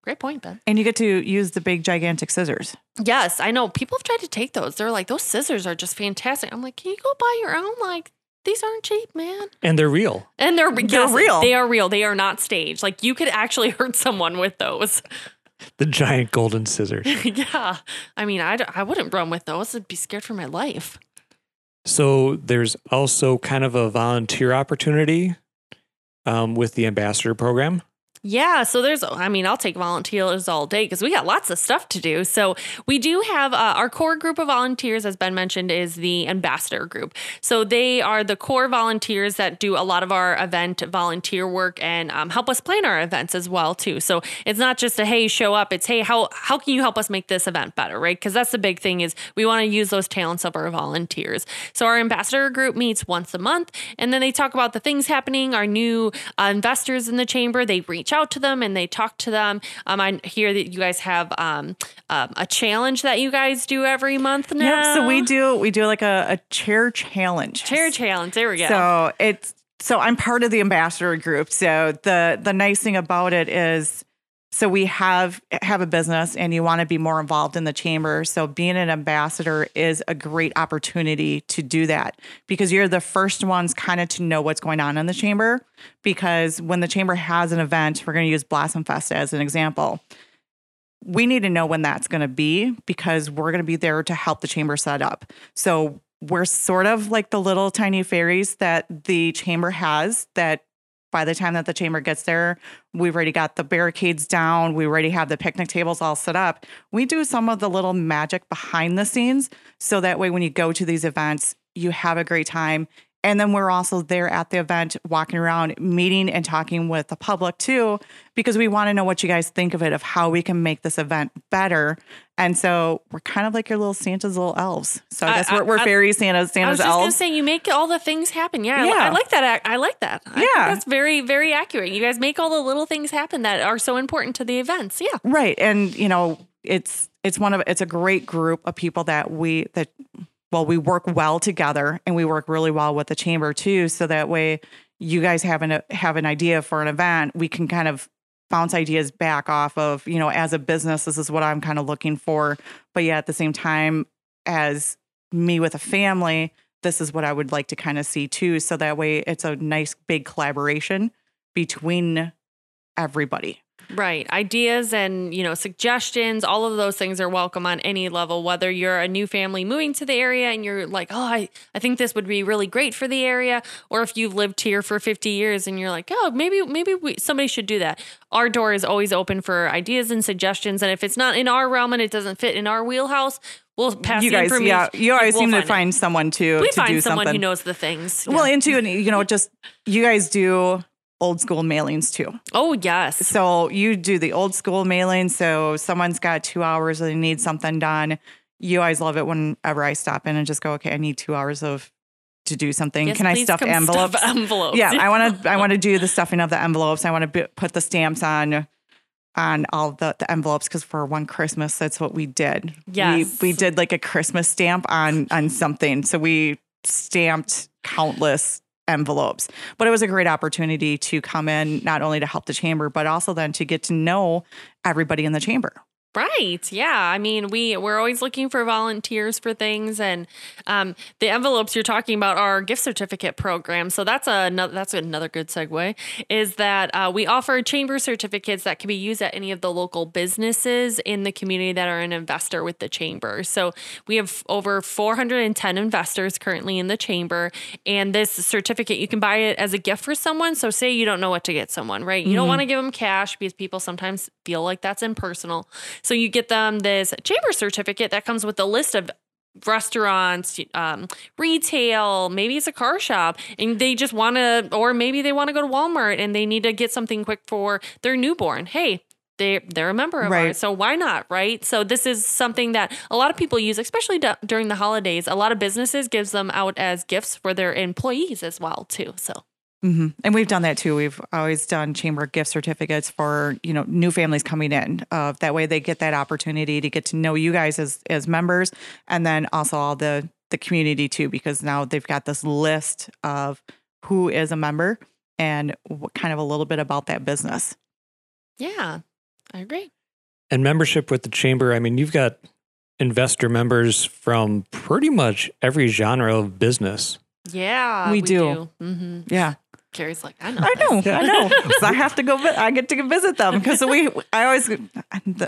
great point, Ben. And you get to use the big gigantic scissors. Yes, I know. People have tried to take those. They're like, those scissors are just fantastic. I'm like, can you go buy your own? Like, these aren't cheap, man. And they're real. And they're, They're yes, real. They are real. They are not staged. Like, you could actually hurt someone with those. The giant golden scissors. yeah. I mean, I I wouldn't run with those. I'd be scared for my life. So there's also kind of a volunteer opportunity um, with the ambassador program. Yeah, so there's, I mean, I'll take volunteers all day because we got lots of stuff to do. So we do have uh, our core group of volunteers, as Ben mentioned, is the ambassador group. So they are the core volunteers that do a lot of our event volunteer work and um, help us plan our events as well too. So it's not just a hey, show up. It's hey, how how can you help us make this event better, right? Because that's the big thing is we want to use those talents of our volunteers. So our ambassador group meets once a month, and then they talk about the things happening. Our new uh, investors in the chamber, they reach out to them and they talk to them. Um, I hear that you guys have um, um, a challenge that you guys do every month now. Yep. So we do we do like a, a chair challenge. chair challenge. There we go. So it's so I'm part of the ambassador group. So the the nice thing about it is so we have have a business and you want to be more involved in the chamber. So being an ambassador is a great opportunity to do that because you're the first ones kind of to know what's going on in the chamber because when the chamber has an event, we're going to use Blossom Fest as an example. We need to know when that's going to be because we're going to be there to help the chamber set up. So we're sort of like the little tiny fairies that the chamber has that by the time that the chamber gets there, we've already got the barricades down. We already have the picnic tables all set up. We do some of the little magic behind the scenes. So that way, when you go to these events, you have a great time. And then we're also there at the event, walking around, meeting and talking with the public too, because we want to know what you guys think of it, of how we can make this event better. And so we're kind of like your little Santa's little elves. So I I- guess we're, we're I- fairies, Santa's, I was Santa's just gonna elves. say you make all the things happen. Yeah, Yeah. I, like that. I like that. I think Yeah. that's very very accurate. You guys make all the little things happen that are so important to the events. Yeah, Right. And you know, it's it's one of it's a great group of people that we that well, we work well together and we work really well with the chamber too. So that way you guys have an have an idea for an event, we can kind of bounce ideas back off of, you know, as a business, this is what I'm kind of looking for. But yeah, at the same time, as me with a family, this is what I would like to kind of see too. So that way it's a nice big collaboration between everybody. Right. Ideas and you know suggestions. All of those things are welcome on any level. Whether you're a new family moving to the area and you're like, oh, I I think this would be really great for the area, or if you've lived here for 50 years and you're like, oh, maybe maybe we, somebody should do that. Our door is always open for ideas and suggestions. And if it's not in our realm and it doesn't fit in our wheelhouse, we'll pass you guys, yeah, you always we'll seem to find it. someone to we to find do someone something. who knows the things. Well, too, and you know, just you guys do old school mailings too. oh yes, So you do the old school mailing. So someone's got two hours and they need something done. You always love it whenever I stop in and just go, okay, I need two hours of to do something. Yes, Can I stuff envelopes? Stuff envelopes. yeah, I want to. I want to do the stuffing of the envelopes. I want to put the stamps on on all the, the envelopes because for one Christmas, that's what we did. Yes. we, we did like a Christmas stamp on on something. So we stamped countless envelopes. But it was a great opportunity to come in not only to help the chamber, but also then to get to know everybody in the chamber. Right. Yeah. I mean, we we're always looking for volunteers for things, and um, the envelopes you're talking about are gift certificate program. So that's another that's another good segue. Is that uh, we offer chamber certificates that can be used at any of the local businesses in the community that are an investor with the chamber. So we have over 410 investors currently in the chamber, and this certificate you can buy it as a gift for someone. So say you don't know what to get someone, right? You don't want to give them cash because people sometimes feel like that's impersonal. So you get them this chamber certificate that comes with a list of restaurants, um, retail, maybe it's a car shop, and they just want to, or maybe they want to go to Walmart and they need to get something quick for their newborn. Hey, they they're a member of Right. ours, so why not, right? So this is something that a lot of people use, especially du- during the holidays. A lot of businesses gives them out as gifts for their employees as well, too. So hmm And we've done that too. We've always done chamber gift certificates for you know new families coming in. Uh, that way they get that opportunity to get to know you guys as as members, and then also all the the community too, because now they've got this list of who is a member and what kind of a little bit about that business. yeah, I agree. And membership with the chamber, I mean, you've got investor members from pretty much every genre of business. Yeah, We do. hmm Yeah, Carrie's like, I know. I this. know, I know. 'Cause I have to go. I get to visit them because we. I always.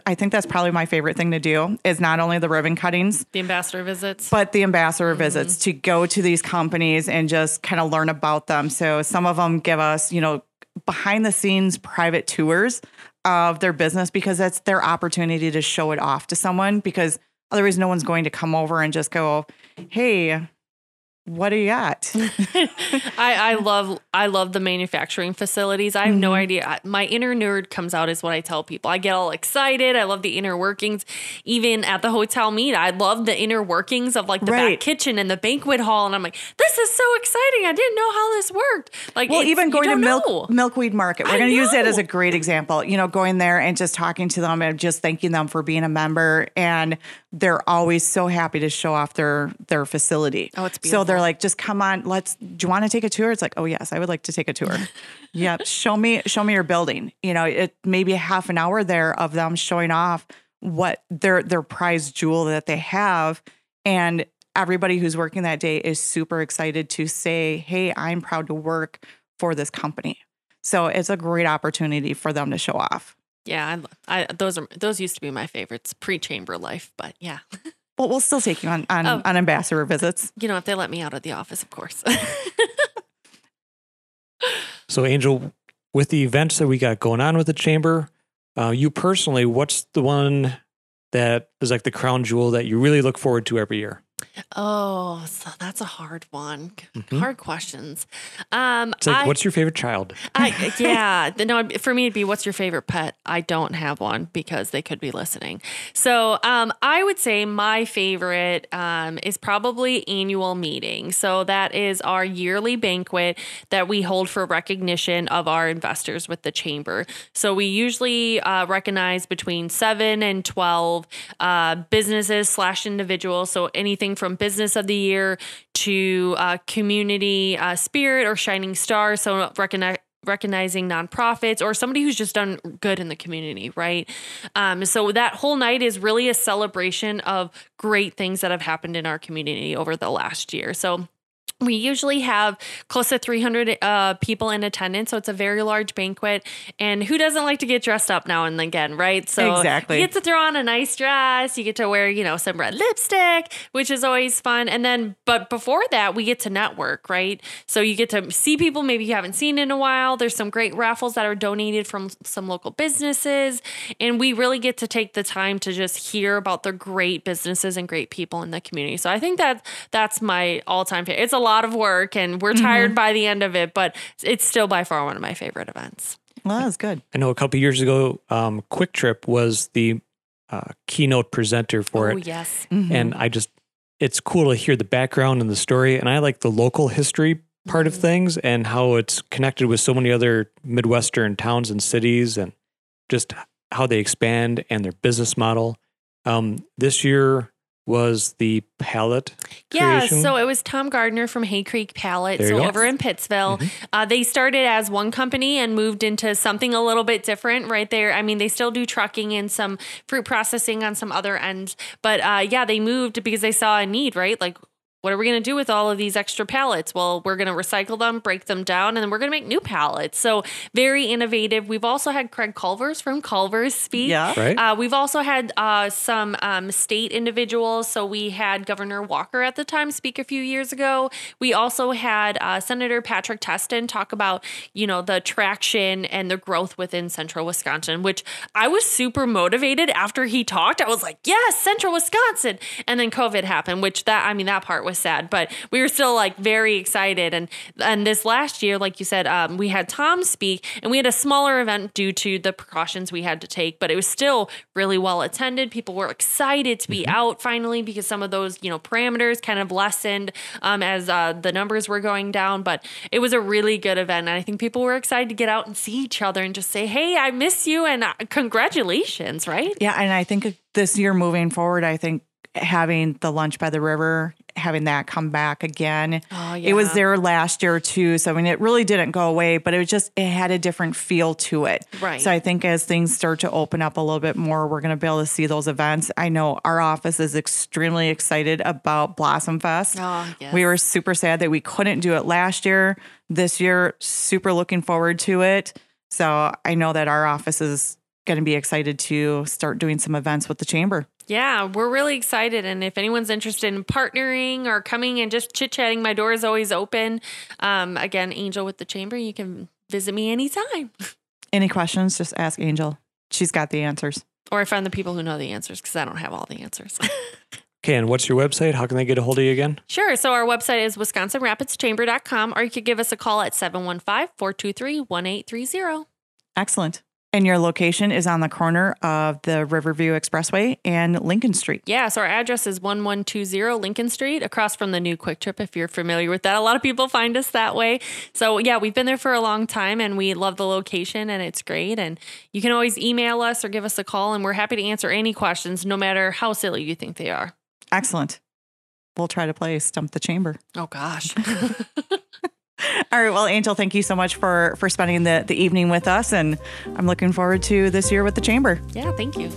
I think that's probably my favorite thing to do is not only the ribbon cuttings, The ambassador visits. but the ambassador mm-hmm. visits to go to these companies and just kind of learn about them. So some of them give us, you know, behind the scenes private tours of their business because that's their opportunity to show it off to someone because otherwise no one's going to come over and just go, "Hey, what do you got?" I, I love I love the manufacturing facilities. I have no Mm-hmm. idea. My inner nerd comes out is what I tell people. I get all excited. I love the inner workings. Even at the hotel meet, I love the inner workings of like the Right. back kitchen and the banquet hall. And I'm like, this is so exciting. I didn't know how this worked. Like, Well, even going to milk know. milkweed market, we're going to use that as a great example. You know, going there and just talking to them and just thanking them for being a member, and they're always so happy to show off their their facility. Oh, it's beautiful. So they're like, just come on, let's. Do you want to take a tour? It's like, oh yes, I would like to take a tour. yeah, show me show me your building. You know, it maybe a half an hour there of them showing off what their their prize jewel that they have, and everybody who's working that day is super excited to say, hey, I'm proud to work for this company. So it's a great opportunity for them to show off. Yeah, I, I those are those used to be my favorites pre chamber life, but yeah, But we'll still take you on on, Oh. on ambassador visits. you know if they let me out of the office, of course. So, Angel, with the events that we got going on with the chamber, uh, you personally, what's the one that is like the crown jewel that you really look forward to every year? Oh, so that's a hard one. Mhm. Hard questions. Um, It's like, I- what's your favorite child? I, yeah, no. For me, it'd be what's your favorite pet? I don't have one because they could be listening. So, um, I would say my favorite um, is probably annual meeting. So that is our yearly banquet that we hold for recognition of our investors with the chamber. So we usually uh, recognize between seven and twelve uh, businesses slash individuals. So anything from business of the year to uh, community uh, spirit or shining star. So recognize recognizing nonprofits or somebody who's just done good in the community, right? Um, so that whole night is really a celebration of great things that have happened in our community over the last year. So we usually have close to 300 uh, people in attendance, so it's a very large banquet. And who doesn't like to get dressed up now and again, right? So Exactly. you get to throw on a nice dress, you get to wear, you know, some red lipstick, which is always fun. And then, but before that, we get to network, right? So you get to see people maybe you haven't seen in a while. There's some great raffles that are donated from some local businesses, and we really get to take the time to just hear about the great businesses and great people in the community. So I think that that's my all-time favorite. It's a lot of work, and we're tired by the end of it, but it's still by far one of my favorite events. Well, that was good. I know a couple years ago, um, Kwik Trip was the uh, keynote presenter for oh it. yes, And I just, it's cool to hear the background and the story. And I like the local history part of things and how it's connected with so many other Midwestern towns and cities and just how they expand and their business model. Um, this year, was the pallet Yeah, creation. so it was Tom Gardner from Hay Creek Pallet, There so. Mm-hmm. over in Pittsville. Uh, they started as one company and moved into something a little bit different right there. I mean, they still do trucking and some fruit processing on some other ends, but uh, yeah, they moved because they saw a need, right? Like, what are we going to do with all of these extra pallets? Well, we're going to recycle them, break them down, and then we're going to make new pallets. So very innovative. We've also had Craig Culvers from Culver's speak. Yeah. Right. Uh, we've also had uh, some um, state individuals. So we had Governor Walker at the time speak a few years ago. We also had uh, Senator Patrick Testin talk about, you know, the traction and the growth within central Wisconsin, which I was super motivated after he talked. I was like, yes, central Wisconsin. And then COVID happened, which that, I mean, that part was sad, but we were still like very excited. And, and this last year, like you said, um, we had Tom speak and we had a smaller event due to the precautions we had to take, but it was still really well attended. People were excited to be out finally because some of those, you know, parameters kind of lessened um, as uh, the numbers were going down. But it was a really good event. And I think people were excited to get out and see each other and just say, hey, I miss you and uh, congratulations, right? Yeah, and I think this year moving forward, I think having the lunch by the river, having that come back again. Oh, It was there last year too. So I mean it really didn't go away, but it was just it had a different feel to it. Right. So I think as things start to open up a little bit more, we're gonna be able to see those events. I know our office is extremely excited about Blossom Fest. Oh, yes. We were super sad that we couldn't do it last year. This year, super looking forward to it. So I know that our office is going to be excited to start doing some events with the chamber. Yeah, we're really excited. And if anyone's interested in partnering or coming and just chit chatting, my door is always open. Um, again, Angel with the Chamber, you can visit me anytime. Any questions? Just ask Angel. She's got the answers. Or I find the people who know the answers because I don't have all the answers. Okay, and what's your website? How can they get a hold of you again? sure. So our website is wisconsinrapidschamber.com or you could give us a call at 715 423 1830. Excellent. And your location is on the corner of the Riverview Expressway and Lincoln Street. Yeah, so our address is 1120 Lincoln Street, across from the new Kwik Trip, if you're familiar with that. A lot of people find us that way. So, yeah, we've been there for a long time and we love the location and it's great. And you can always email us or give us a call, and we're happy to answer any questions, no matter how silly you think they are. Excellent. We'll try to play Stump the Chamber. Oh, gosh. All right. Well, Angel, thank you so much for for spending the, the evening with us. And I'm looking forward to this year with the chamber. yeah, thank you.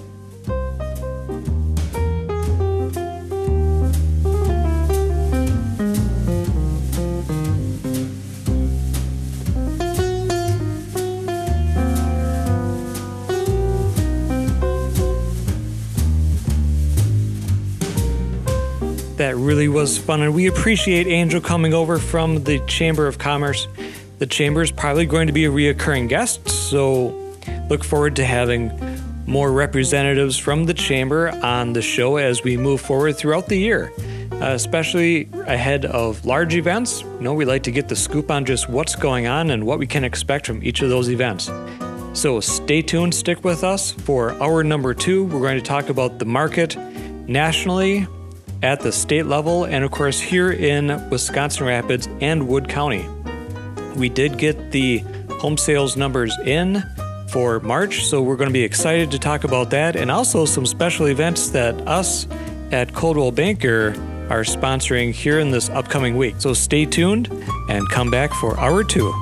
That really was fun, and we appreciate Angel coming over from the Chamber of Commerce. The Chamber is probably going to be a reoccurring guest, so look forward to having more representatives from the Chamber on the show as we move forward throughout the year, uh, especially ahead of large events. You know, we like to get the scoop on just what's going on and what we can expect from each of those events. So stay tuned, stick with us for hour number two. We're going to talk about the market nationally, at the state level, and of course here in Wisconsin Rapids and Wood County. We did get the home sales numbers in for March, so we're going to be excited to talk about that and also some special events that us at Coldwell Banker are sponsoring here in this upcoming week. So stay tuned and come back for hour two.